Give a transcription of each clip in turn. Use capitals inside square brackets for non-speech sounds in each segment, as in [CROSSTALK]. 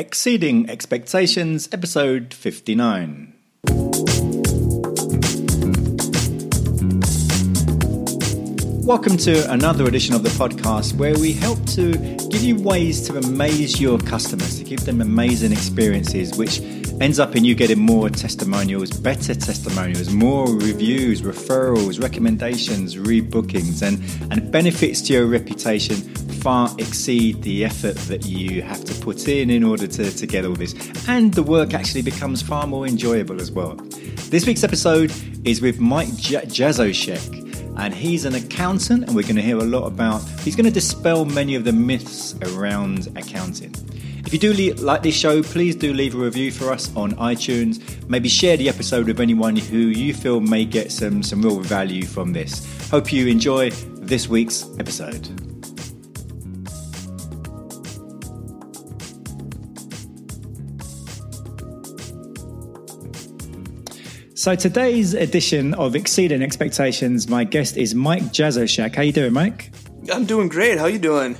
Exceeding Expectations, episode 59. Welcome to another edition of the podcast where we help to give you ways to amaze your customers, to give them amazing experiences, which ends up in you getting more testimonials, better testimonials, more reviews, referrals, recommendations, rebookings, and, and benefits to your reputation far exceed the effort that you have to put in in order to, to get all this. And the work actually becomes far more enjoyable as well. This week's episode is with Mike J- Jazoshek and he's an accountant and we're going to hear a lot about he's going to dispel many of the myths around accounting if you do like this show please do leave a review for us on itunes maybe share the episode with anyone who you feel may get some some real value from this hope you enjoy this week's episode So today's edition of Exceeding Expectations, my guest is Mike Jazoshak. How you doing, Mike? I'm doing great. How you doing?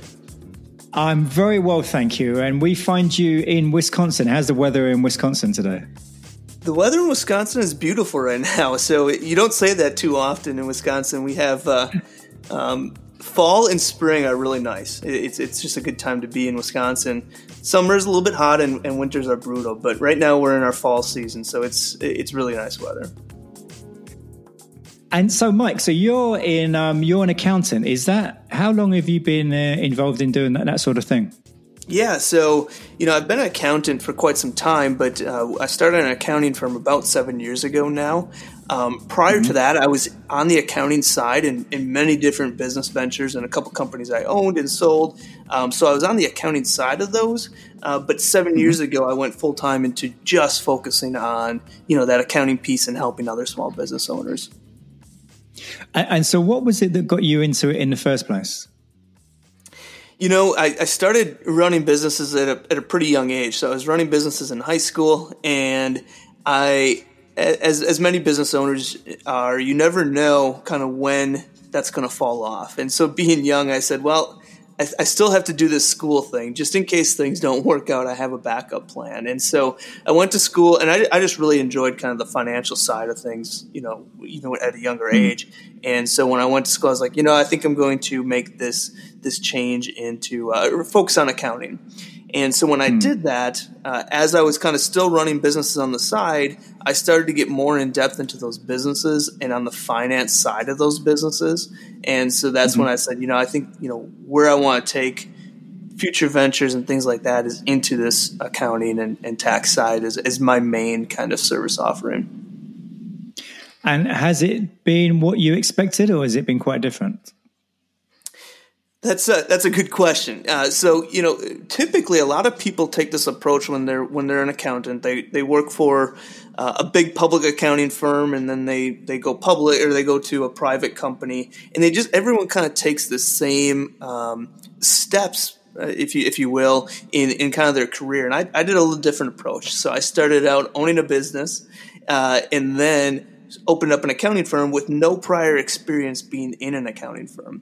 I'm very well, thank you. And we find you in Wisconsin. How's the weather in Wisconsin today? The weather in Wisconsin is beautiful right now. [LAUGHS] So you don't say that too often in Wisconsin. We have uh, um, fall and spring are really nice. It's it's just a good time to be in Wisconsin. Summer is a little bit hot and, and winters are brutal, but right now we're in our fall season, so it's it's really nice weather. And so, Mike, so you're in um, you're an accountant. Is that how long have you been uh, involved in doing that, that sort of thing? Yeah, so you know I've been an accountant for quite some time, but uh, I started an accounting firm about seven years ago now. Um, prior mm-hmm. to that, I was on the accounting side in, in, many different business ventures and a couple companies I owned and sold. Um, so I was on the accounting side of those. Uh, but 7 mm-hmm. years ago, I went full time into just focusing on you know that accounting piece and helping other small business owners. And, and so, what was it that got you into it in the first place? You know, I, I, started running businesses at a, at a pretty young age. So I was running businesses in high school, and I as as many business owners are, you never know kind of when that's going to fall off. And so, being young, I said, well, I, I, still have to do this school thing just in case things don't [LAUGHS] work out. I have a backup plan. And so, I went to school, and I, I just really enjoyed kind of the financial side of things, you know, you know, at a younger mm-hmm. age. And so, when I went to school, I was like, you know, I think I'm going to make this this change into uh, focus on accounting. And so when I hmm. did that, uh, as I was kind of still running businesses on the side, I started to get more in depth into those businesses and on the finance side of those businesses. And so that's mm-hmm. when I said, you know, I think, you know, where I want to take future ventures and things like that is into this accounting and, and tax side is, is my main kind of service offering. And has it been what you expected or has it been quite different? That's a, that's a good question. Uh, so you know, typically a lot of people take this approach when they're when they're an accountant. They they work for uh, a big public accounting firm, and then they they go public or they go to a private company, and they just everyone kind of takes the same um, steps uh, if you if you will, in, in kind of their career. And I, I did a little different approach. So I started out owning a business, uh, and then opened up an accounting firm with no prior experience being in an accounting firm.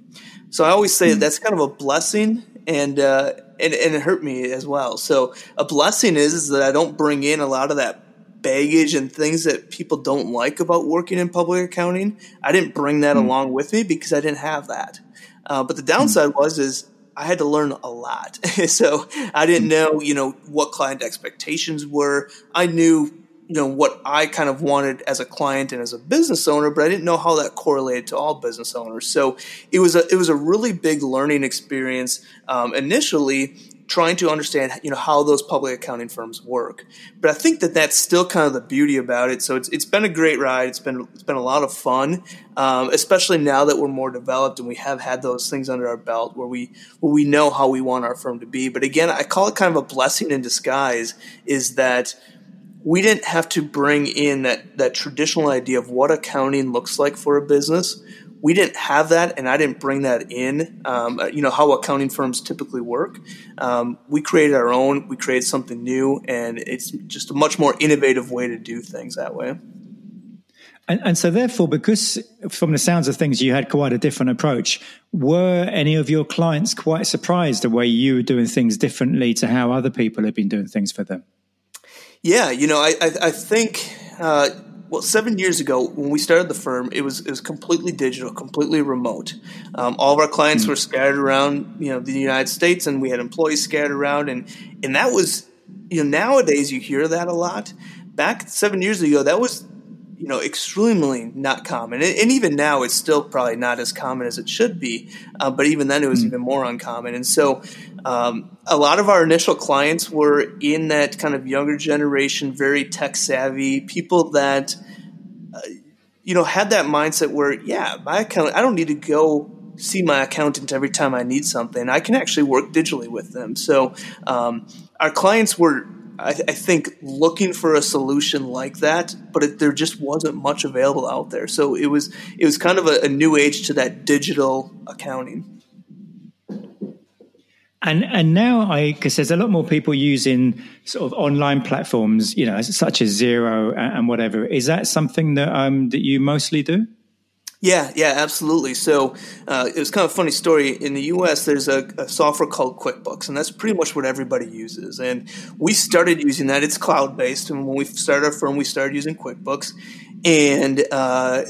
So I always say mm-hmm. that's kind of a blessing and, uh, and, and it hurt me as well. So a blessing is, is that I don't bring in a lot of that baggage and things that people don't like about working in public accounting. I didn't bring that mm-hmm. along with me because I didn't have that. Uh, but the downside mm-hmm. was is I had to learn a lot. [LAUGHS] so I didn't hmm. know, you know, what client expectations were. I knew you know what I kind of wanted as a client and as a business owner, but I didn't know how that correlated to all business owners. So it was a it was a really big learning experience um, initially, trying to understand you know how those public accounting firms work. But I think that that's still kind of the beauty about it. So it's it's been a great ride. It's been it's been a lot of fun, um, especially now that we're more developed and we have had those things under our belt where we where we know how we want our firm to be. But again, I call it kind of a blessing in disguise. Is that we didn't have to bring in that, that traditional idea of what accounting looks like for a business. We didn't have that, and I didn't bring that in. Um, uh, you know how accounting firms typically work. Um, we created our own. We created something new, and it's just a much more innovative way to do things that way. And, and, so, therefore, because from the sounds of things, you had quite a different approach, were any of your clients quite surprised the way you were doing things differently to how other people had been doing things for them? Yeah, you know, I, I, I think, uh, well, seven years ago when we started the firm, it was it was completely digital, completely remote. Um, all of our clients mm-hmm. were scattered around, you know, the United States, and we had employees scattered around, and and that was, you know, nowadays you hear that a lot. Back seven years ago, that was you know extremely not common. And, and, even now it's still probably not as common as it should be uh, but even then it was mm. even more uncommon. And so um, a lot of our initial clients were in that kind of younger generation very tech savvy people that uh, you know had that mindset where yeah my account i don't need to go see my accountant every time i need something. I can actually work digitally with them. So um, our clients were I, th- I, think looking for a solution like that, but it, there just wasn't much available out there. So it was it was kind of a, a new age to that digital accounting. And and now I because there's a lot more people using sort of online platforms, you know, such as Xero and, and whatever. Is that something that um that you mostly do? Yeah, yeah, absolutely. So uh, it was kind of a funny story. In the U.S., there's a, a, software called QuickBooks, and that's pretty much what everybody uses. And we started using that. It's cloud based, and when we started our firm, we started using QuickBooks, and uh,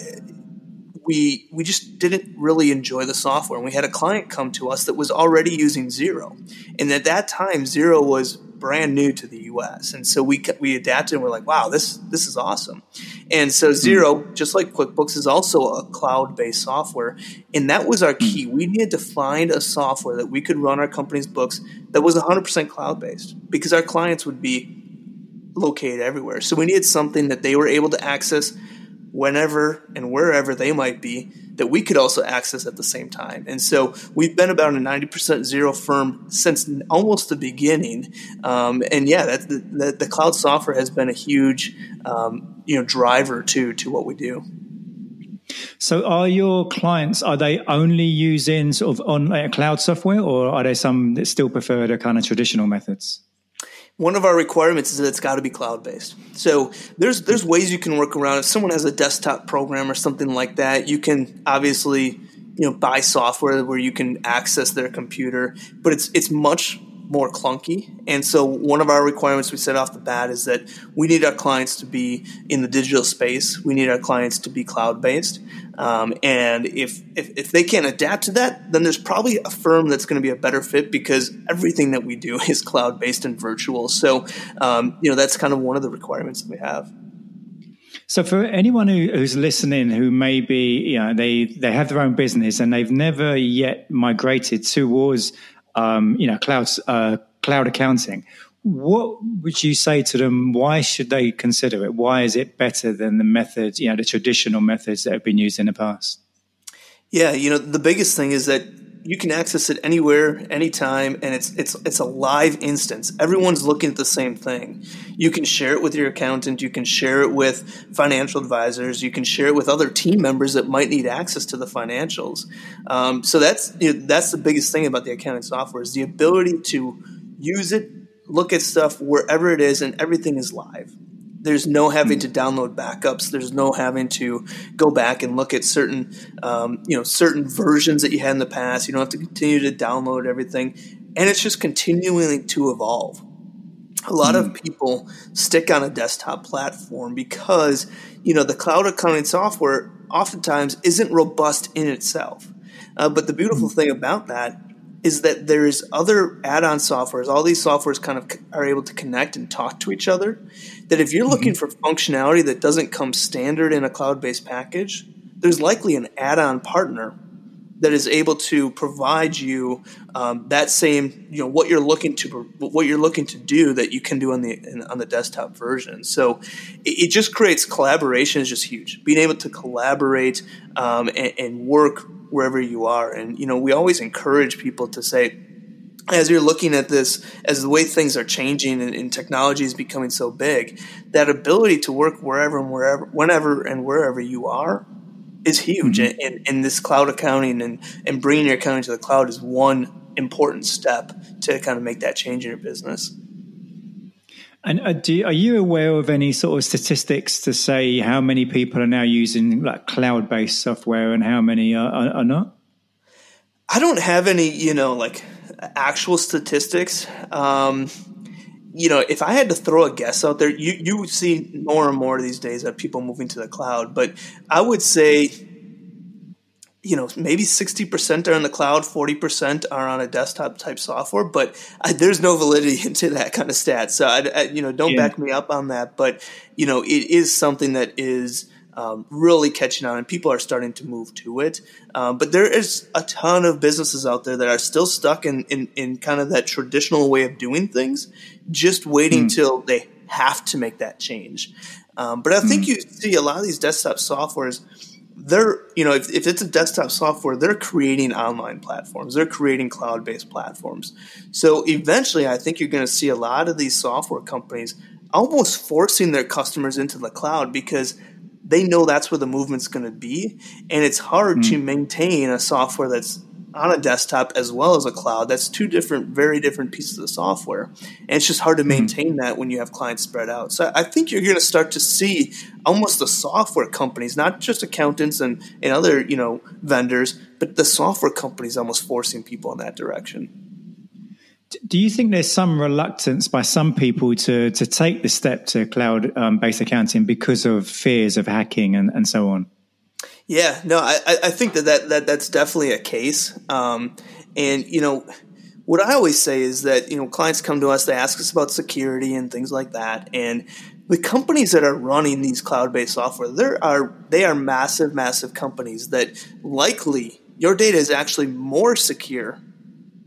we we just didn't really enjoy the software. And we had a client come to us that was already using Xero, and at that time, Xero was brand new to the U.S. And so we we adapted and we're like, wow, this this is awesome. And so Xero, mm-hmm. just like QuickBooks, is also a cloud based software, and that was our key. Mm-hmm. We needed to find a software that we could run our company's books that was 100% cloud based because our clients would be located everywhere. So we needed something that they were able to access whenever and wherever they might be that we could also access at the same time. And so we've been about a 90% Xero firm since almost the beginning. Um, and yeah, that, the, the, cloud software has been a huge um, you know driver to to what we do. So, are your clients are they only using sort of on uh, cloud software, or are there some that still prefer the kind of traditional methods? One of our requirements is that it's got to be cloud based. So there's there's ways you can work around. If someone has a desktop program or something like that, you can obviously you know buy software where you can access their computer, but it's it's much more clunky. And so one of our requirements we set off the bat is that we need our clients to be in the digital space. We need our clients to be cloud based. Um, and if, if, if they can't adapt to that, then there's probably a firm that's going to be a better fit because everything that we do [LAUGHS] is cloud based and virtual. So um, you know that's kind of one of the requirements that we have. So for anyone who, who's listening, who maybe you know they they have their own business and they've never yet migrated towards um, you know, cloud uh, cloud accounting. What would you say to them? Why should they consider it? Why is it better than the methods, you know, the traditional methods that have been used in the past? Yeah, you know, the biggest thing is that you can access it anywhere, anytime, and it's it's it's a live instance. Everyone's looking at the same thing. You can share it with your accountant. You can share it with financial advisors. You can share it with other team members that might need access to the financials. Um, so that's you know, that's the biggest thing about the accounting software is the ability to use it, look at stuff wherever it is, and everything is live there's no having to download backups. There's no having to go back and look at certain, um, you know, certain versions that you had in the past. You don't have to continue to download everything, and it's just continuing to evolve. A lot mm. of people stick on a desktop platform because you know the cloud accounting software oftentimes isn't robust in itself. Uh, but the beautiful mm. thing about that is that there's other add-on softwares. All these softwares kind of are able to connect and talk to each other. That if you're mm-hmm. looking for functionality that doesn't come standard in a cloud-based package, there's likely an add-on partner that is able to provide you um, that same, you know, what you're looking to what you're looking to do that you can do on the on the desktop version. So it, it just creates collaboration is just huge. Being able to collaborate um, and, and work wherever you are. And, you know, we always encourage people to say, as you're looking at this, as the way things are changing and, and, technology is becoming so big, that ability to work wherever and wherever, whenever and wherever you are is huge. Mm-hmm. And, and, this cloud accounting and, and bringing your accounting to the cloud is one important step to kind of make that change in your business. And uh, do, are you aware of any sort of statistics to say how many people are now using like cloud-based software and how many are, are, are not? I don't have any, you know, like actual statistics. Um, you know, if I had to throw a guess out there, you you see more and more these days of people moving to the cloud, but I would say you know, maybe 60% are in the cloud, 40% are on a desktop type software, but I, there's no validity [LAUGHS] into that kind of stat. So, I, I, you know, don't yeah. back me up on that. But, you know, it is something that is um, really catching on and people are starting to move to it. Um, but there is a ton of businesses out there that are still stuck in, in, in kind of that traditional way of doing things, just waiting mm. till they have to make that change. Um, but I think mm. you see a lot of these desktop softwares – they're you know if, if it's a desktop software they're creating online platforms they're creating cloud-based platforms so eventually i think you're going to see a lot of these software companies almost forcing their customers into the cloud because they know that's where the movement's going to be and it's hard mm-hmm. to maintain a software that's on a desktop as well as a cloud. That's two different, very different pieces of software. And it's just hard to hmm. maintain that when you have clients spread out. So I think you're going to start to see almost the software companies, not just accountants and, and other, you know, vendors, but the software companies almost forcing people in that direction. Do you think there's some reluctance by some people to, to take the step to cloud um, based accounting because of fears of hacking and, and so on? Yeah, no, I, I think that, that, that that's definitely a case. Um, and, you know, what I always say is that, you know, clients come to us, they ask us about security and things like that. And the companies that are running these cloud-based software, there are they are massive, massive companies that likely your data is actually more secure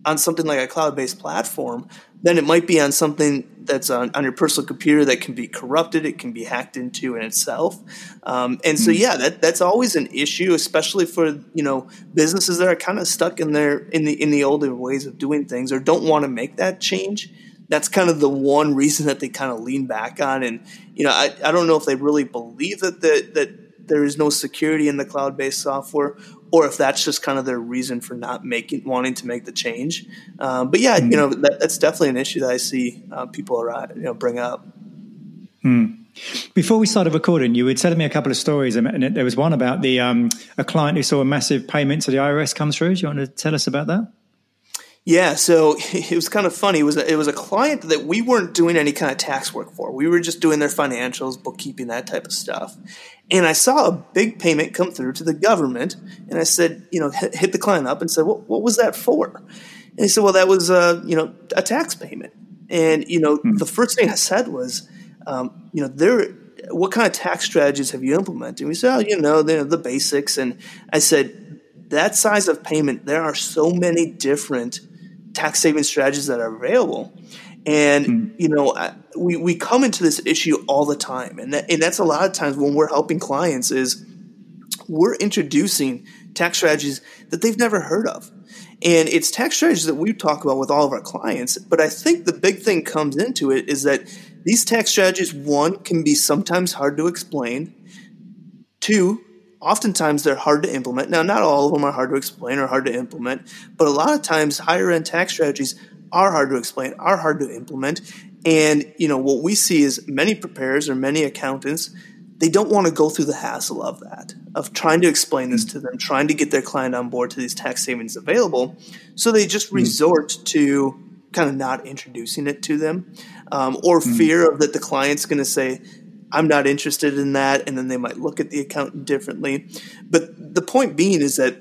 on something like a cloud-based platform than it might be on something that's on, on your personal computer that can be corrupted, it can be hacked into in itself. Um, and so, hmm. yeah, that, that's always an issue, especially for you know businesses that are kind of stuck in their in the in the older ways of doing things or don't want to make that change. That's kind of the one reason that they kind of lean back on. And you know, I, I don't know if they really believe that that that there is no security in the cloud based software, or if that's just kind of their reason for not making wanting to make the change. Um, but yeah, mm-hmm. you know that, that's definitely an issue that I see uh, people are you know bring up. Hmm. Before we started recording, you were telling me a couple of stories, and there was one about the um, a client who saw a massive payment to the IRS come through. Do you want to tell us about that? Yeah, so [LAUGHS] it was kind of funny. It was a, it was a client that we weren't doing any kind of tax work for. We were just doing their financials, bookkeeping, that type of stuff. And I saw a big payment come through to the government, and I said, you know, hit, hit the client up and said, "What what was that for?" And he said, "Well, that was uh, you know a tax payment." And you know, hmm. the first thing I said was, um, you know, there. What kind of tax strategies have you implemented? And we said, oh, you know, the, the basics. And I said, that size of payment, there are so many different tax saving strategies that are available. And mm. you know, we we come into this issue all the time, and that, and that's a lot of times when we're helping clients is we're introducing tax strategies that they've never heard of. And it's tax strategies that we talk about with all of our clients. But I think the big thing comes into it is that these tax strategies, one, can be sometimes hard to explain. Two, oftentimes they're hard to implement. Now, not all of them are hard to explain or hard to implement, but a lot of times higher end tax strategies are hard to explain, are hard to implement. And, you know, what we see is many preparers or many accountants, they don't want to go through the hassle of that, of trying to explain this to them, trying to get their client on board to these tax savings available. So they just mm. resort to kind of not introducing it to them um, or mm. fear of that the client's going to say, I'm not interested in that. And then they might look at the accountant differently. But the point being is that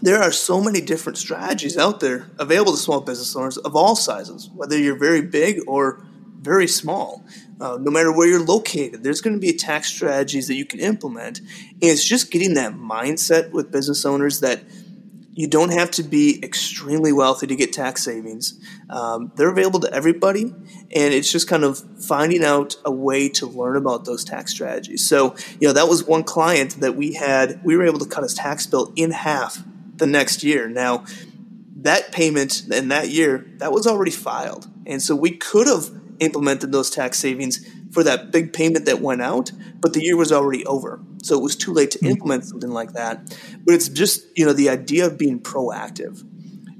there are so many different strategies out there available to small business owners of all sizes, whether you're very big or very small. Uh, no matter where you're located, there's going to be tax strategies that you can implement. And it's just getting that mindset with business owners that – you don't have to be extremely wealthy to get tax savings. Um, they're available to everybody, and it's just kind of finding out a way to learn about those tax strategies. So, you know, that was one client that we had, we were able to cut his tax bill in half the next year. Now, that payment in that year, that was already filed. And so we could have implemented those tax savings for that big payment that went out, but the year was already over. So it was too late to hmm. implement something like that. But it's just, you know, the idea of being proactive.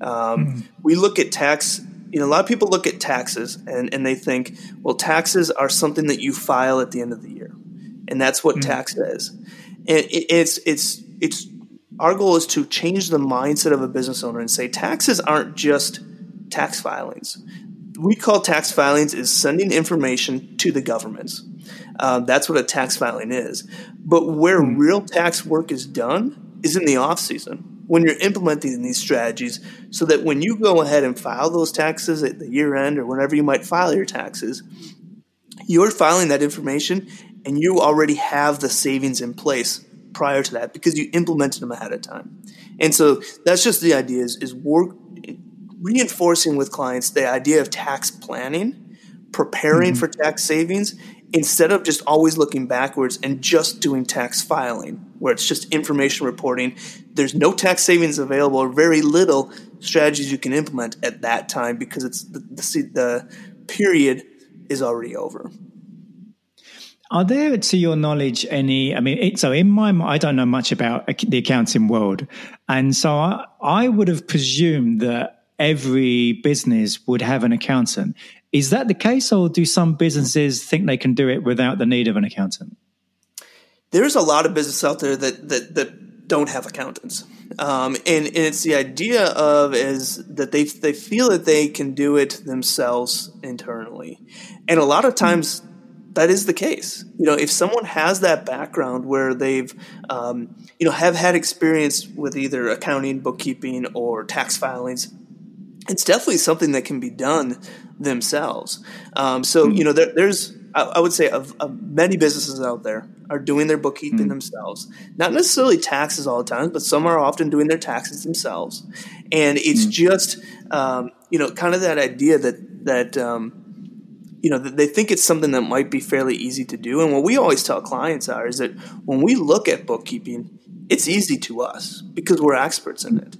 Um, mm. We look at tax you know, a lot of people look at taxes and, and they think, well, taxes are something that you file at the end of the year, and that's what mm-hmm. tax is. And it, it's it's it's our goal is to change the mindset of a business owner and say taxes aren't just tax filings. We call tax filings is sending information to the governments. Uh, that's what a tax filing is. But where mm-hmm. real tax work is done is in the off season when you're implementing these strategies so that when you go ahead and file those taxes at the year end or whenever you might file your taxes, you're filing that information and you already have the savings in place prior to that because you implemented them ahead of time. And so that's just the idea is, is work, reinforcing with clients the idea of tax planning, preparing mm-hmm. for tax savings, instead of just always looking backwards and just doing tax filing, where it's just information reporting. There's no tax savings available or very little strategies you can implement at that time because it's the, the, the period is already over. Are there, to your knowledge, any? I mean, it, so in my, I don't know much about the accounting world, and so I, I would have presumed that every business would have an accountant. Is that the case, or do some businesses think they can do it without the need of an accountant? There's a lot of businesses out there that that, that don't have accountants, um, and, and it's the idea of is that they they feel that they can do it themselves internally, and a lot of times that is the case. You know, if someone has that background where they've, um, you know, have had experience with either accounting, bookkeeping, or tax filings, it's definitely something that can be done themselves. Um, so, you know, there, there's, I, I, would say, of, of, many businesses out there are doing their bookkeeping mm. themselves. Not necessarily taxes all the time, but some are often doing their taxes themselves. And it's mm. just, um, you know, kind of that idea that that um, you know they think it's something that might be fairly easy to do. And what we always tell clients are is that when we look at bookkeeping, it's easy to us because we're experts in it.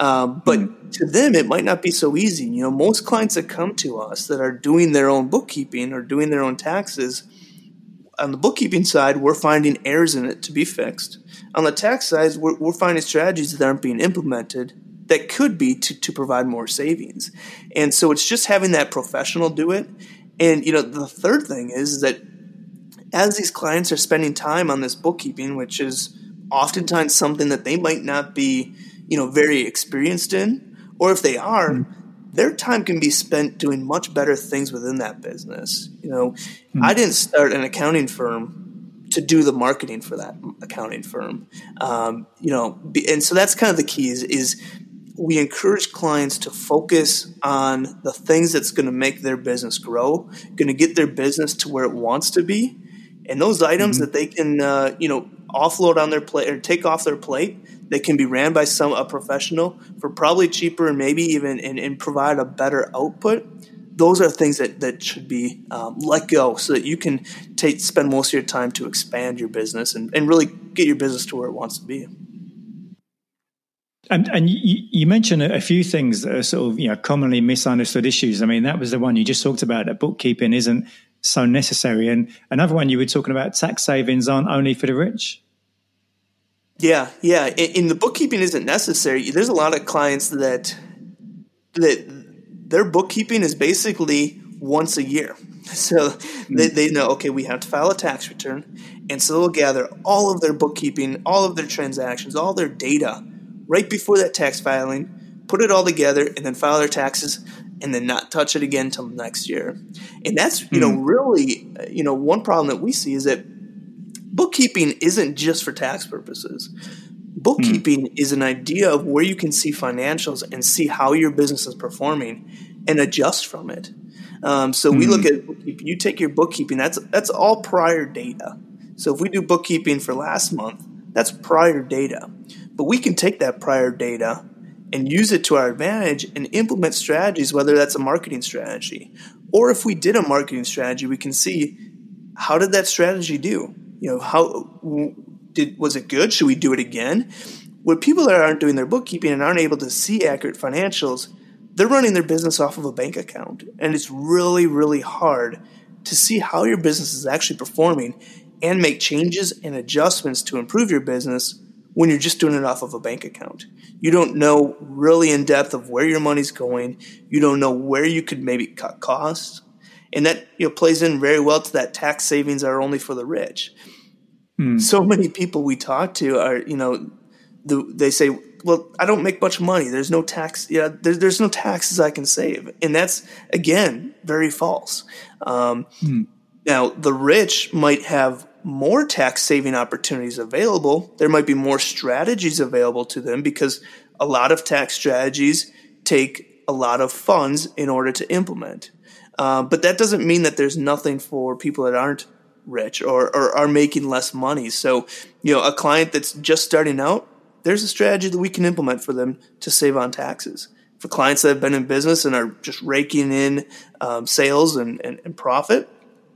Um, but mm-hmm. to them, it might not be so easy. You know, most clients that come to us that are doing their own bookkeeping or doing their own taxes, on the bookkeeping side, we're finding errors in it to be fixed. On the tax side, we're, we're finding strategies that aren't being implemented that could be to, to provide more savings. And so it's just having that professional do it. And, you know, the third thing is that as these clients are spending time on this bookkeeping, which is oftentimes something that they might not be – you know very experienced in, or if they are, mm. their time can be spent doing much better things within that business. You know, mm. I didn't start an accounting firm to do the marketing for that accounting firm. Um, you know, and so that's kind of the key is, is we encourage clients to focus on the things that's going to make their business grow, going to get their business to where it wants to be, and those items mm-hmm. that they can, uh, you know, offload on their plate or take off their plate that can be ran by some a professional for probably cheaper and maybe even and, and provide a better output those are things that, that should be um, let go so that you can take spend most of your time to expand your business and, and really get your business to where it wants to be and, and you, you mentioned a few things that are sort of you know commonly misunderstood issues. I mean, that was the one you just talked about. That bookkeeping isn't so necessary, and another one you were talking about: tax savings aren't only for the rich. Yeah, yeah. In the bookkeeping isn't necessary. There's a lot of clients that that their bookkeeping is basically once a year. [LAUGHS] So they, hmm. they know, okay, we have to file a tax return. And so they'll gather all of their bookkeeping, all of their transactions, all their data right before that tax filing, put it all together, and then file their taxes and then not touch it again until next year. And that's, you mm know, hmm. really, you know, one problem that we see is that bookkeeping isn't just for tax purposes. Bookkeeping mm. is an idea of where you can see financials and see how your business is performing and adjust from it. Um, so mm. we look hmm. at. You take your bookkeeping. That's that's all prior data. So if we do bookkeeping for last month, that's prior data. But we can take that prior data and use it to our advantage and implement strategies, whether that's a marketing strategy or if we did a marketing strategy, we can see how did that strategy do? you know, how did was it good? Should we do it again? With people that aren't doing their bookkeeping and aren't able to see accurate financials, they're running their business off of a bank account, and it's really, really hard to see how your business is actually performing and make changes and adjustments to improve your business when you're just doing it off of a bank account. You don't know really in depth of where your money's going. You don't know where you could maybe cut costs. And that you know plays in very well to that tax savings are only for the rich. Hmm. So many people we talk to are, you know, the, they say, well, I don't make much money. There's no tax. Yeah, there, there's no taxes I can save, and that's again very false. Um, hmm. Now, the rich might have more tax saving opportunities available. There might be more strategies available to them because a lot of tax strategies take a lot of funds in order to implement. Uh, but that doesn't mean that there's nothing for people that aren't rich or, or are making less money. So, you know, a client that's just starting out, there's a strategy that we can implement for them to save on taxes. For clients that have been in business and are just raking in um, sales and, and, and profit,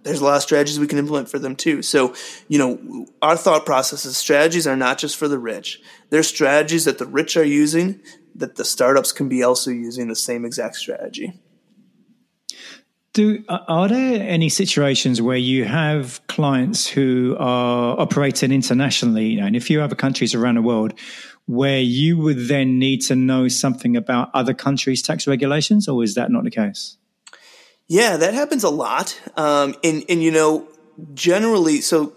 there's a lot of strategies we can implement for them too. So, you know, our thought processes, strategies are not just for the rich. There's strategies that the rich are using that the startups can be also using the same exact strategy. Do uh, are there any situations where you have clients who are operating internationally, and if you other countries around the world, where you would then need to know something about other countries' tax regulations, or is that not the case? Yeah, that happens a lot, um, and and you know, generally, so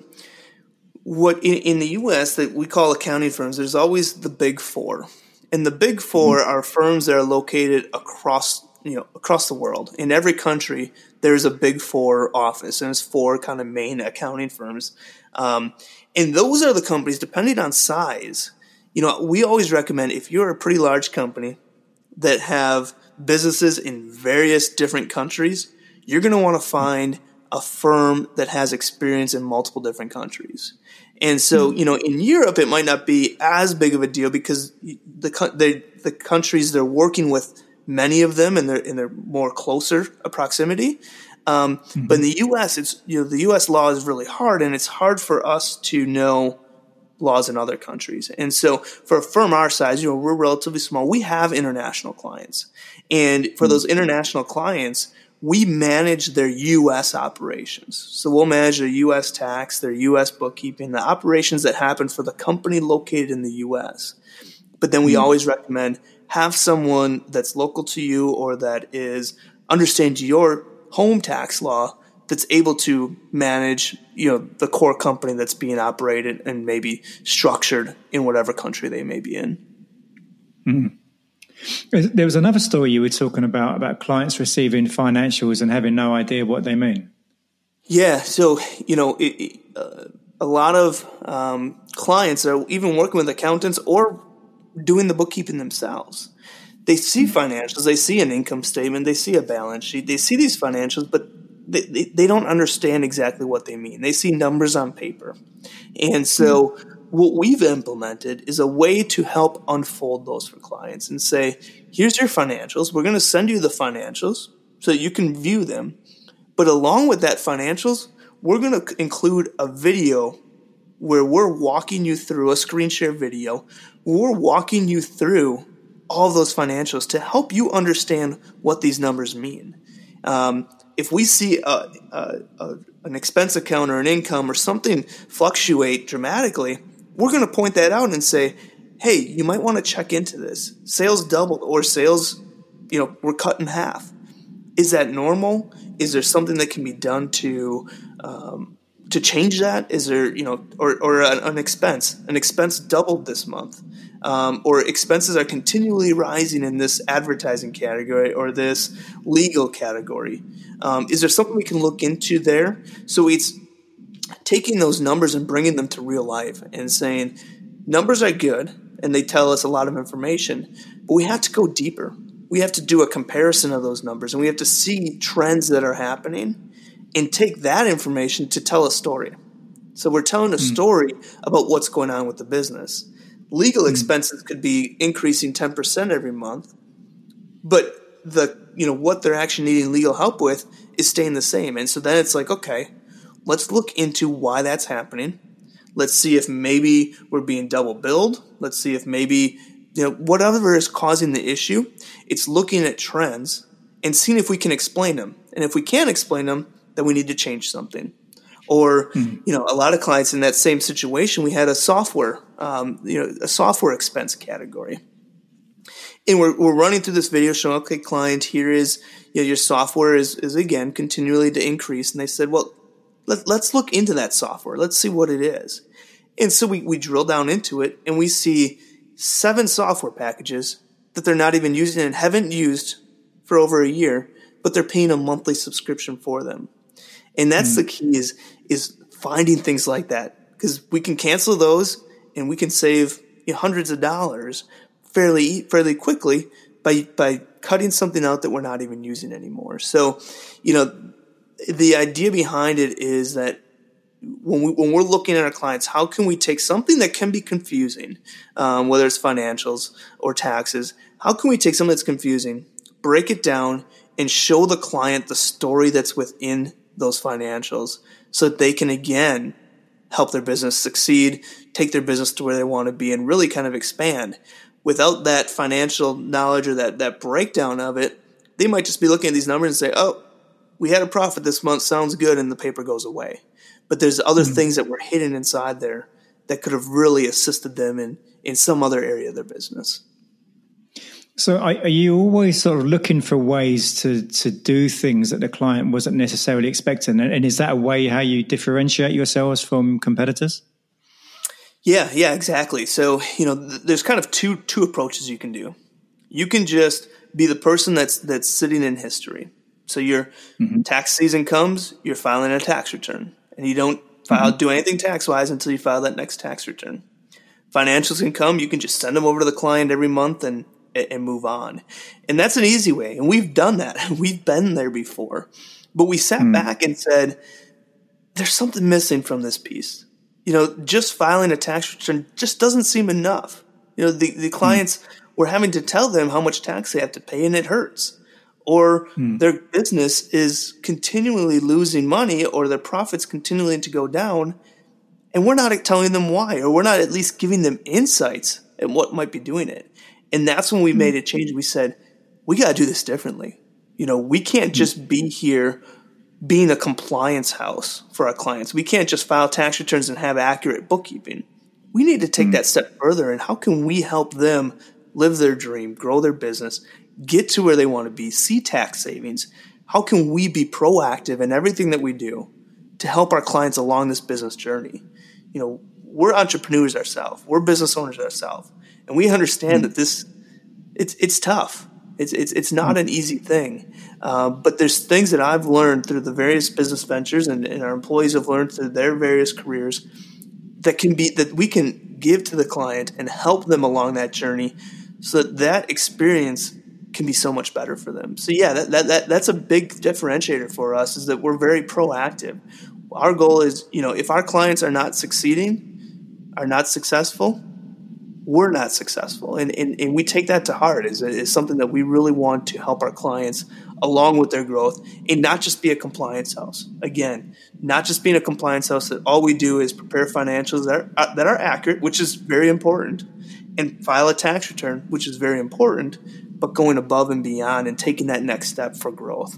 what in, in the U.S. that we call accounting firms, there's always the big four, and the big 4 mm-hmm. are firms that are located across you know across the world. In every country, there's a big four office, and it's four kind of main accounting firms. Um, and those are the companies, depending on size. You know, we always recommend if you're a pretty large company that have businesses in various different countries, you're going to want to find a firm that has experience in multiple different countries. And so, hmm. you know, in Europe, it might not be as big of a deal because the the, the countries they're working with many of them and they're in their more closer proximity. Um, mm-hmm. But in the U.S., it's you know the U.S. law is really hard, and it's hard for us to know laws in other countries. And so, for a firm our size, you know, we're relatively small. We have international clients, and for mm-hmm. those international clients, we manage their U.S. operations. So we'll manage their U.S. tax, their U.S. bookkeeping, the operations that happen for the company located in the U.S. But then we mm-hmm. always recommend have someone that's local to you or that is understands your home tax law that's able to manage you know the core company that's being operated and maybe structured in whatever country they may be in. Mm. There was another story you were talking about about clients receiving financials and having no idea what they mean. Yeah, so you know, it, uh, a lot of um, clients are even working with accountants or doing the bookkeeping themselves. They see financials, they see an income statement, they see a balance sheet, they see these financials, but they, they, they don't understand exactly what they mean. They see numbers on paper. And so, what we've implemented is a way to help unfold those for clients and say, here's your financials. We're going to send you the financials so you can view them. But along with that financials, we're going to include a video where we're walking you through a screen share video. We're walking you through all those financials to help you understand what these numbers mean. Um, if we see a, a, a, an expense account or an income or something fluctuate dramatically, we're going to point that out and say, hey, you might want to check into this. Sales doubled or sales, you know, were cut in half. Is that normal? Is there something that can be done to um, to change that? Is there, you know, or, or an, an expense? An expense doubled this month um, or expenses are continually rising in this advertising category or this legal category. Um, is there something we can look into there? So it's taking those numbers and bringing them to real life and saying numbers are good and they tell us a lot of information, but we have to go deeper. We have to do a comparison of those numbers and we have to see trends that are happening and take that information to tell a story. So we're telling a hmm. story about what's going on with the business. Legal hmm. expenses could be increasing 10% every month, but the you know what they're actually needing legal help with is staying the same. And so then it's like, okay, let's look into why that's happening. Let's see if maybe we're being double billed. Let's see if maybe you know whatever is causing the issue. It's looking at trends and seeing if we can explain them. And if we can't explain them, then we need to change something. Or, mm. you know, a lot of clients in that same situation, we had a software, um, you know, a software expense category. And we're, we're running through this video showing, okay, client, here is, you know, your software is, is again continually to increase. And they said, well, let, let's look into that software. Let's see what it is. And so we, we drill down into it and we see seven software packages that they're not even using and haven't used for over a year, but they're paying a monthly subscription for them. And that's mm. the key is is finding things like that because we can cancel those and we can save you know, hundreds of dollars fairly fairly quickly by by cutting something out that we're not even using anymore. So, you know, the idea behind it is that when we when we're looking at our clients, how can we take something that can be confusing, um, whether it's financials or taxes? How can we take something that's confusing, break it down, and show the client the story that's within those financials so that they can again help their business succeed, take their business to where they want to be, and really kind of expand. Without that financial knowledge or that, that breakdown of it, they might just be looking at these numbers and say, oh, we had a profit this month, sounds good, and the paper goes away. But there's other mm-hmm. things that were hidden inside there that could have really assisted them in, in some other area of their business. So, are, are, you always sort of looking for ways to to do things that the client wasn't necessarily expecting? And, and is that a way how you differentiate yourselves from competitors? Yeah, yeah, exactly. So, you know, th- there's kind of two two approaches you can do. You can just be the person that's that's sitting in history. So your mm-hmm. tax season comes, you're filing a tax return, and you don't file mm-hmm. do anything tax wise until you file that next tax return. Financials can come, you can just send them over to the client every month and and move on. And that's an easy way. And we've done that. [LAUGHS] We've been there before. But we sat mm. back and said, there's something missing from this piece. You know, just filing a tax return just doesn't seem enough. You know, the, the hmm. clients, mm. we're having to tell them how much tax they have to pay and it hurts. Or mm. their business is continually losing money or their profits continuing to go down. And we're not telling them why, or we're not at least giving them insights and what might be doing it. And that's when we mm-hmm. made a change. We said, we got to do this differently. You know, we can't mm-hmm. just be here being a compliance house for our clients. We can't just file tax returns and have accurate bookkeeping. We need to take mm-hmm. that step further. And how can we help them live their dream, grow their business, get to where they want to be, see tax savings? How can we be proactive in everything that we do to help our clients along this business journey? You know, we're entrepreneurs ourselves, we're business owners ourselves and we understand mm that this it's it's tough. It's it's it's not mm an easy thing. Uh, but there's things that I've learned through the various business ventures and, and our employees have learned through their various careers that can be that we can give to the client and help them along that journey so that that experience can be so much better for them. So yeah, that, that, that that's a big differentiator for us is that we're very proactive. Our goal is, you know, if our clients are not succeeding, are not successful, we're not successful. And, and, and we take that to heart as, as something that we really want to help our clients along with their growth and not just be a compliance house. Again, not just being a compliance house that all we do is prepare financials that are, uh, that are accurate, which is very important, and file a tax return, which is very important, but going above and beyond and taking that next step for growth.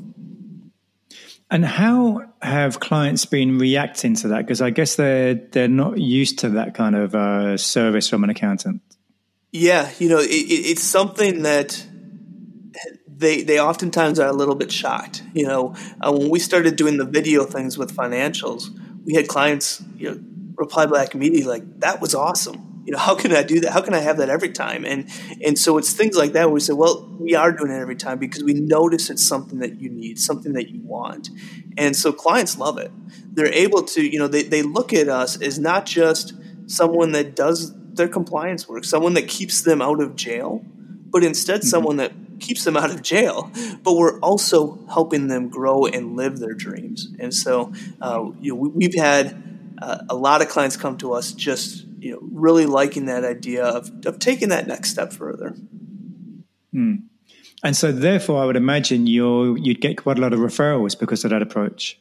And how have clients been reacting to that? Because I guess they're they're not used to that kind of uh, service from an accountant. Yeah, you know, it, it's something that they they oftentimes are a little bit shocked. You know, uh, when we started doing the video things with financials, we had clients, you know, reply back immediately like, "That was awesome." You know, [LAUGHS] how can I do that? How can I have that every time? And and so it's things like that where we say, well, we are doing it every time because we notice it's something that you need, something that you want. And so clients love it. They're able to, you know, they, they look at us as not just someone that does their compliance work, someone that keeps them out of jail, but instead mm-hmm. someone that keeps them out of jail, but we're also helping them grow and live their dreams. And so, uh, you know, we, have had uh, a lot of clients come to us just you know, really liking that idea of, of taking that next step further. Hmm. And so, therefore, I would imagine you you'd get quite a lot of referrals because of that approach.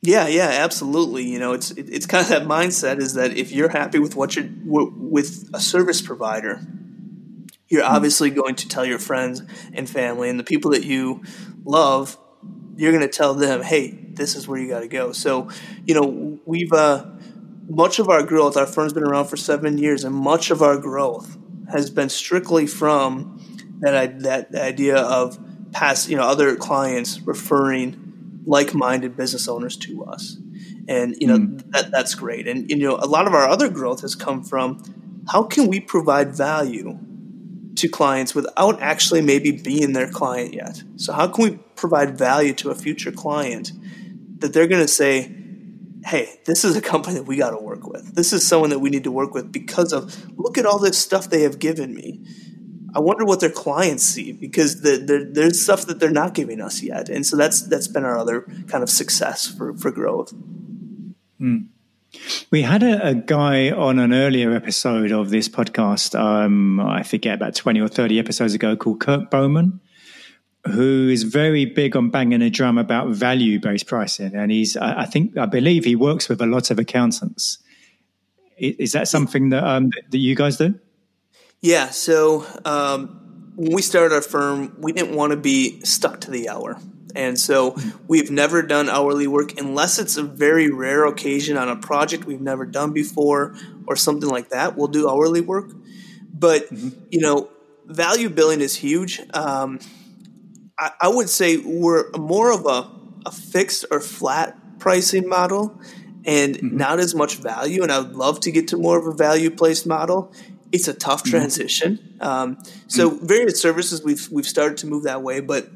Yeah, yeah, absolutely. You know, it's it, it's kind of that mindset is that if you're happy with what you're with a service provider, you're hmm. obviously going to tell your friends and family and the people that you love. You're going to tell them, "Hey, this is where you got to go. So, you know, we've uh, much of our growth. Our firm's been around for seven years, and much of our growth has been strictly from that that idea of past, you know, other clients referring like-minded business owners to us, and you know mm. that that's great. And you know, a lot of our other growth has come from how can we provide value to clients without actually maybe being their client yet. So how can we provide value to a future client that they're going to say, hey, this is a company that we got to work with. This is someone that we need to work with because of look at all this stuff they have given me. I wonder what their clients see because the, the, there's stuff that they're not giving us yet, and so that's that's been our other kind of success for for growth. Mm. We had a, a, guy on an earlier episode of this podcast. Um, I forget about twenty or thirty episodes ago, called Kirk Bowman who is very big on banging a drum about value based pricing. And he's, I think, I believe he works with a lot of accountants. Is that something that, um, that you guys do? Yeah. So um, when we started our firm, we didn't want to be stuck to the hour. And so we've never done hourly work unless it's a very rare occasion on a project we've never done before or something like that. We'll do hourly work. But, mm-hmm. you know, value billing is huge. Um, I, I would say we're more of a, a fixed or flat pricing model and mm-hmm. not as much value. And I would love to get to more of a value placed model. It's a tough mm-hmm. transition. Mm-hmm. Um, so mm-hmm. various services we've we've started to move that way, but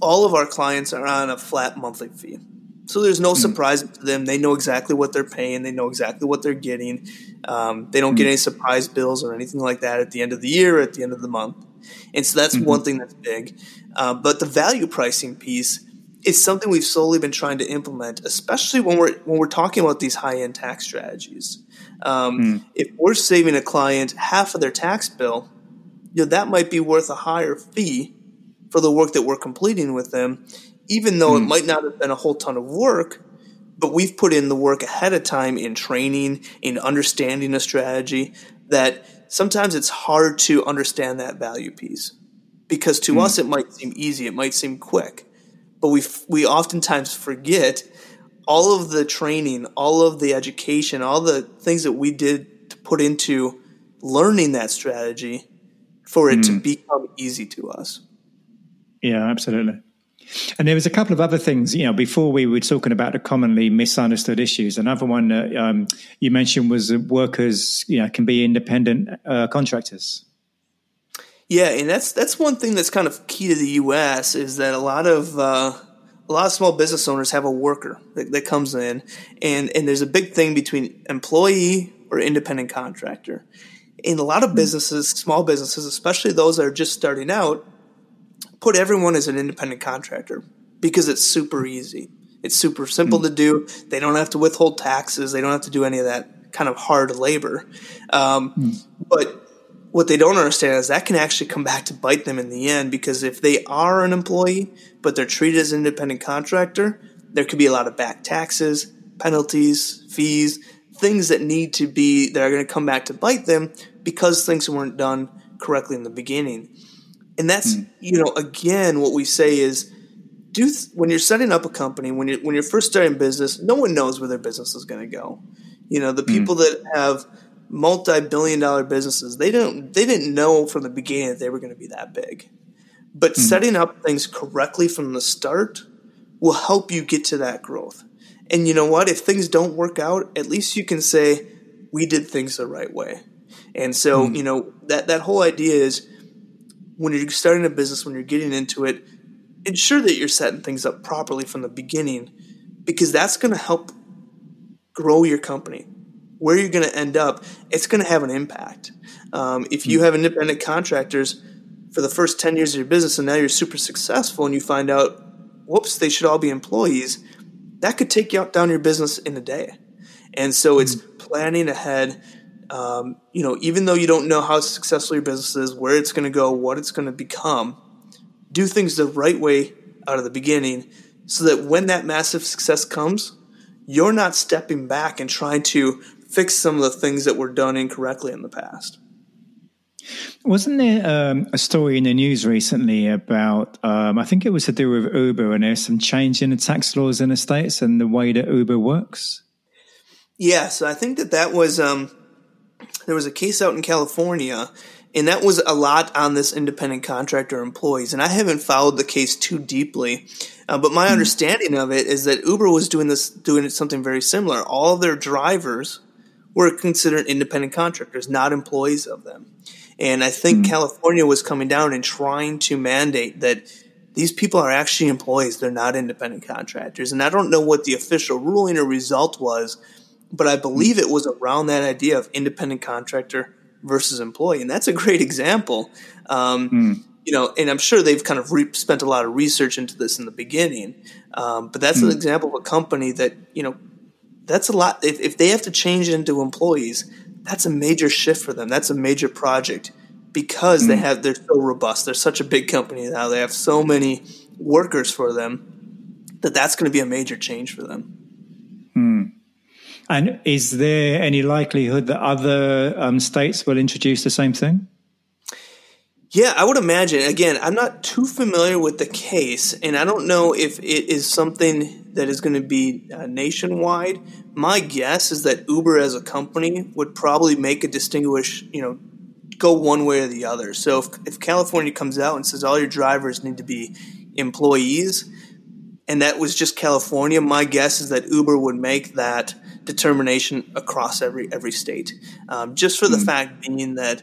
all of our clients are on a flat monthly fee. So there's no mm-hmm. surprise to them. They know exactly what they're paying. They know exactly what they're getting. Um, they don't get mm-hmm. any surprise bills or anything like that at the end of the year or at the end of the month. And so that's mm-hmm. one thing that's big. Uh, but the value pricing piece is something we've slowly been trying to implement, especially when we're when we're talking about these high end tax strategies. Um, mm. If we're saving a client half of their tax bill, you know that might be worth a higher fee for the work that we're completing with them, even though mm. it hmm. might not have been a whole ton of work. But we've put in the work ahead of time in training, in understanding a strategy that sometimes it's hard to understand that value piece because to mm. us it might seem easy, it might seem quick, but we we oftentimes forget all of the training, all of the education, all the things that we did to put into learning that strategy for it mm. to hmm. become easy to us. Yeah, absolutely. And there was a couple of other things, you know, before we were talking about the commonly misunderstood issues. Another one that um, you mentioned was that workers, you know, can be independent uh, contractors. Yeah, and that's that's one thing that's kind of key to the U.S. is that a lot of uh, a lot of small business owners have a worker that, that comes in, and and there's a big thing between employee or independent contractor. In a lot of hmm. businesses, small businesses, especially those that are just starting out, put everyone as an independent contractor because it's super easy. It's super simple mm. to do. They don't have to withhold taxes. They don't have to do any of that kind of hard labor. Um, mm. But what they don't understand is that can actually come back to bite them in the end because if they are an employee but they're treated as an independent contractor, there could be a lot of back taxes, penalties, fees, things that need to be that are going to come back to bite them because things weren't done correctly in the beginning. And that's, mm. you know, again, what we say is do th- when you're setting up a company, when you're, when you're first starting business, no one knows where their business is going to go. You know, the mm. people that have multi-billion dollar businesses, they don't, they didn't know from the beginning that they were going to be that big. But mm. setting up things correctly from the start will help you get to that growth. And you know what? If things don't work out, at least you can say, we did things the right way. And so, mm. you know, that, that whole idea is when you're starting a business, when you're getting into it, ensure that you're setting things up properly from the beginning because that's going to help grow your company. Where you're going to end up, it's going to have an impact. Um, if you have independent contractors for the first 10 years of your business and now you're super successful and you find out, whoops, they should all be employees, that could take you out down your business in a day. And so it's hmm. planning ahead um, you know, even though you don't know how successful your business is, where it's going to go, what it's going to become, do things the right way out of the beginning so that when that massive success comes, you're not stepping back and trying to fix some of the things that were done incorrectly in the past. Wasn't there um, a story in the news recently about, um, I think it was to do with Uber, and there's some change in the tax laws in the States and the way that Uber works? Yes, yeah, so I think that that was, um, there was a case out in California, and that was a lot on this independent contractor employees. And I haven't followed the case too deeply, uh, but my mm understanding of it is that Uber was doing this, doing something very similar. All their drivers were considered independent contractors, not employees of them. And I think mm-hmm. California was coming down and trying to mandate that these people are actually employees. They're not independent contractors. And I don't know what the official ruling or result was, but I believe it was around that idea of independent contractor versus employee. And that's a great example. Um, mm. You know, and I'm sure they've kind of re- spent a lot of research into this in the beginning. Um, but that's mm. an hmm. example of a company that, you know, that's a lot. If, if they have to change into employees, that's a major shift for them. That's a major project because mm. they have they're so robust. They're such a big company now. They have so many workers for them that that's going to be a major change for them. And is there any likelihood that other um, states will introduce the same thing? Yeah, I would imagine. Again, I'm not too familiar with the case, and I don't know if it is something that is going to be uh, nationwide. My guess is that Uber as a company would probably make a distinguish, you know, go one way or the other. So if, if California comes out and says all your drivers need to be employees, and that was just California, my guess is that Uber would make that determination across every every state, um, just for the mm-hmm. fact being that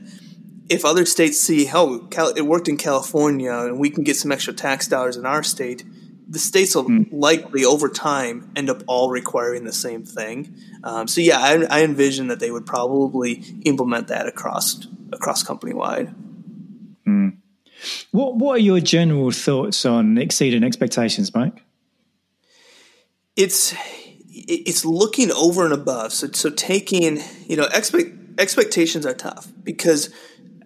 if other states see, oh, it worked in California and we can get some extra tax dollars in our state, the states will mm. likely over time end up all requiring the same thing. Um, so yeah, I, I, envision that they would probably implement that across across company wide. Mm. What What are your general thoughts on exceeding expectations, Mike? It's it's looking over and above. So so taking you know expect expectations are tough because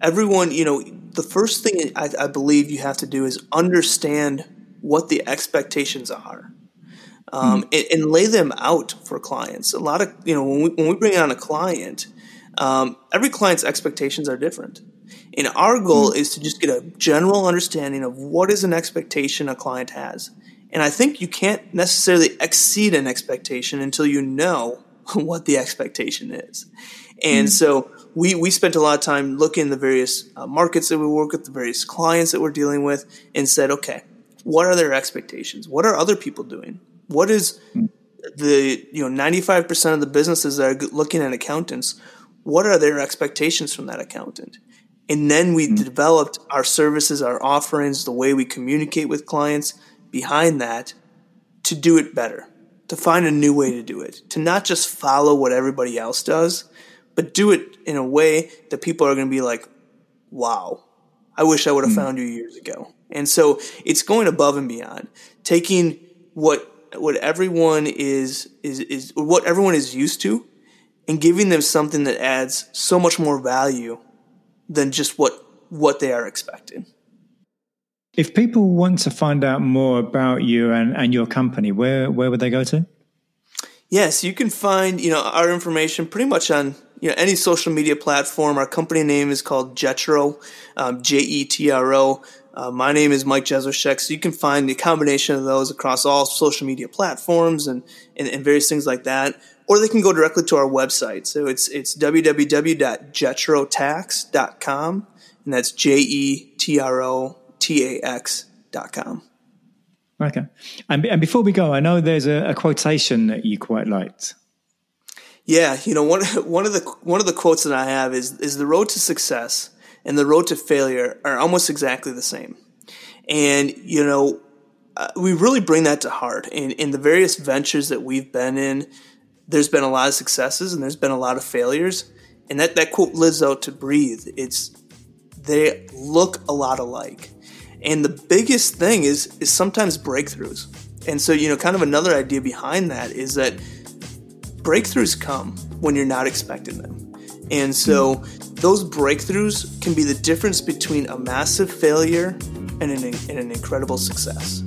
everyone, you know, the first thing I, I believe you have to do is understand what the expectations are. Um, mm. and, and, lay them out for clients. A lot of you know when we when we bring on a client, um, every client's expectations are different, and our goal mm. is to just get a general understanding of what is an expectation a client has. And I think you can't necessarily exceed an expectation until you know [LAUGHS] what the expectation is. And mm. so we, we spent a lot of time looking at the various uh, markets that we work with, the various clients that we're dealing with, and said, okay, what are their expectations? What are other people doing? What is the you know 95% of the businesses that are looking at accountants? What are their expectations from that accountant? And then we mm-hmm. developed our services, our offerings, the way we communicate with clients behind that to do it better, to find a new way to do it, to not just follow what everybody else does, but do it in a way that people are going to be like, wow, I wish I would have mm. found you years ago. And so it's going above and beyond, taking what what everyone is is is what everyone is used to and giving them something that adds so much more value than just what what they are expecting. If people want to find out more about you and, and your company, where where would they go to? Yes, you can find you know our information pretty much on you know any social media platform. Our company name is called Jetro, um, J E T R O. Uh, my name is Mike Jezoshek, so you can find the combination of those across all social media platforms and, and, and various things like that. Or they can go directly to our website. So it's it's www.jetrotax.com, and that's J E T R O T A X.com. Okay. And, and before we go, I know there's a, a quotation that you quite liked. Yeah, you know one one of the one of the quotes that I have is is the road to success and the road to failure are almost exactly the same. And you know, uh, we really bring that to heart in in the various ventures that we've been in. There's been a lot of successes and there's been a lot of failures, and that that quote lives out to breathe. It's they look a lot alike. And the biggest thing is is sometimes breakthroughs. And so, you know, kind of another idea behind that is that breakthroughs come when you're not expecting them. And so those breakthroughs can be the difference between a massive failure and an, and an incredible success.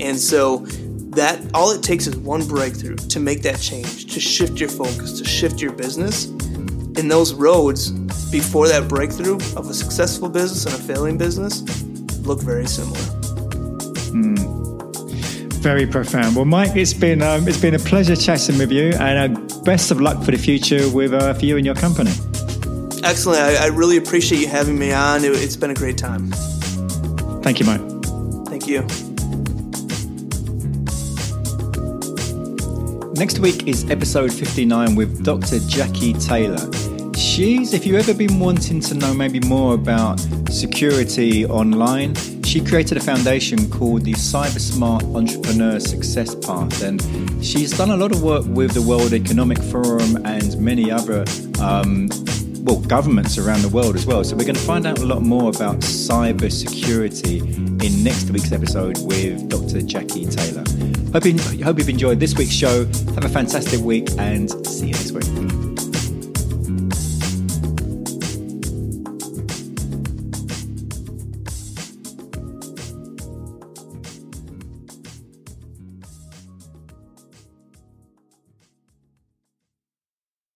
And so that all it takes is one breakthrough to make that change, to shift your focus, to shift your business. And those roads before that breakthrough of a successful business and a failing business look very similar. Mm. Very profound. Well, Mike, it's been um, it's been a pleasure chatting with you, and uh, best of luck for the future with uh, for you and your company. Excellent. I, I really appreciate you having me on. It, it's been a great time. Thank you, Mike. Thank you. Next week is episode 59 with Dr. Jackie Taylor. She's, if you've ever been wanting to know maybe more about security online, she created a foundation called the Cyber Smart Entrepreneur Success Path, and she's done a lot of work with the World Economic Forum and many other. Um, well, governments around the world as well. So we're going to find out a lot more about cyber security in next week's episode with Dr. Jackie Taylor. Hope, you, hope you've enjoyed this week's show. Have a fantastic week and see you next week.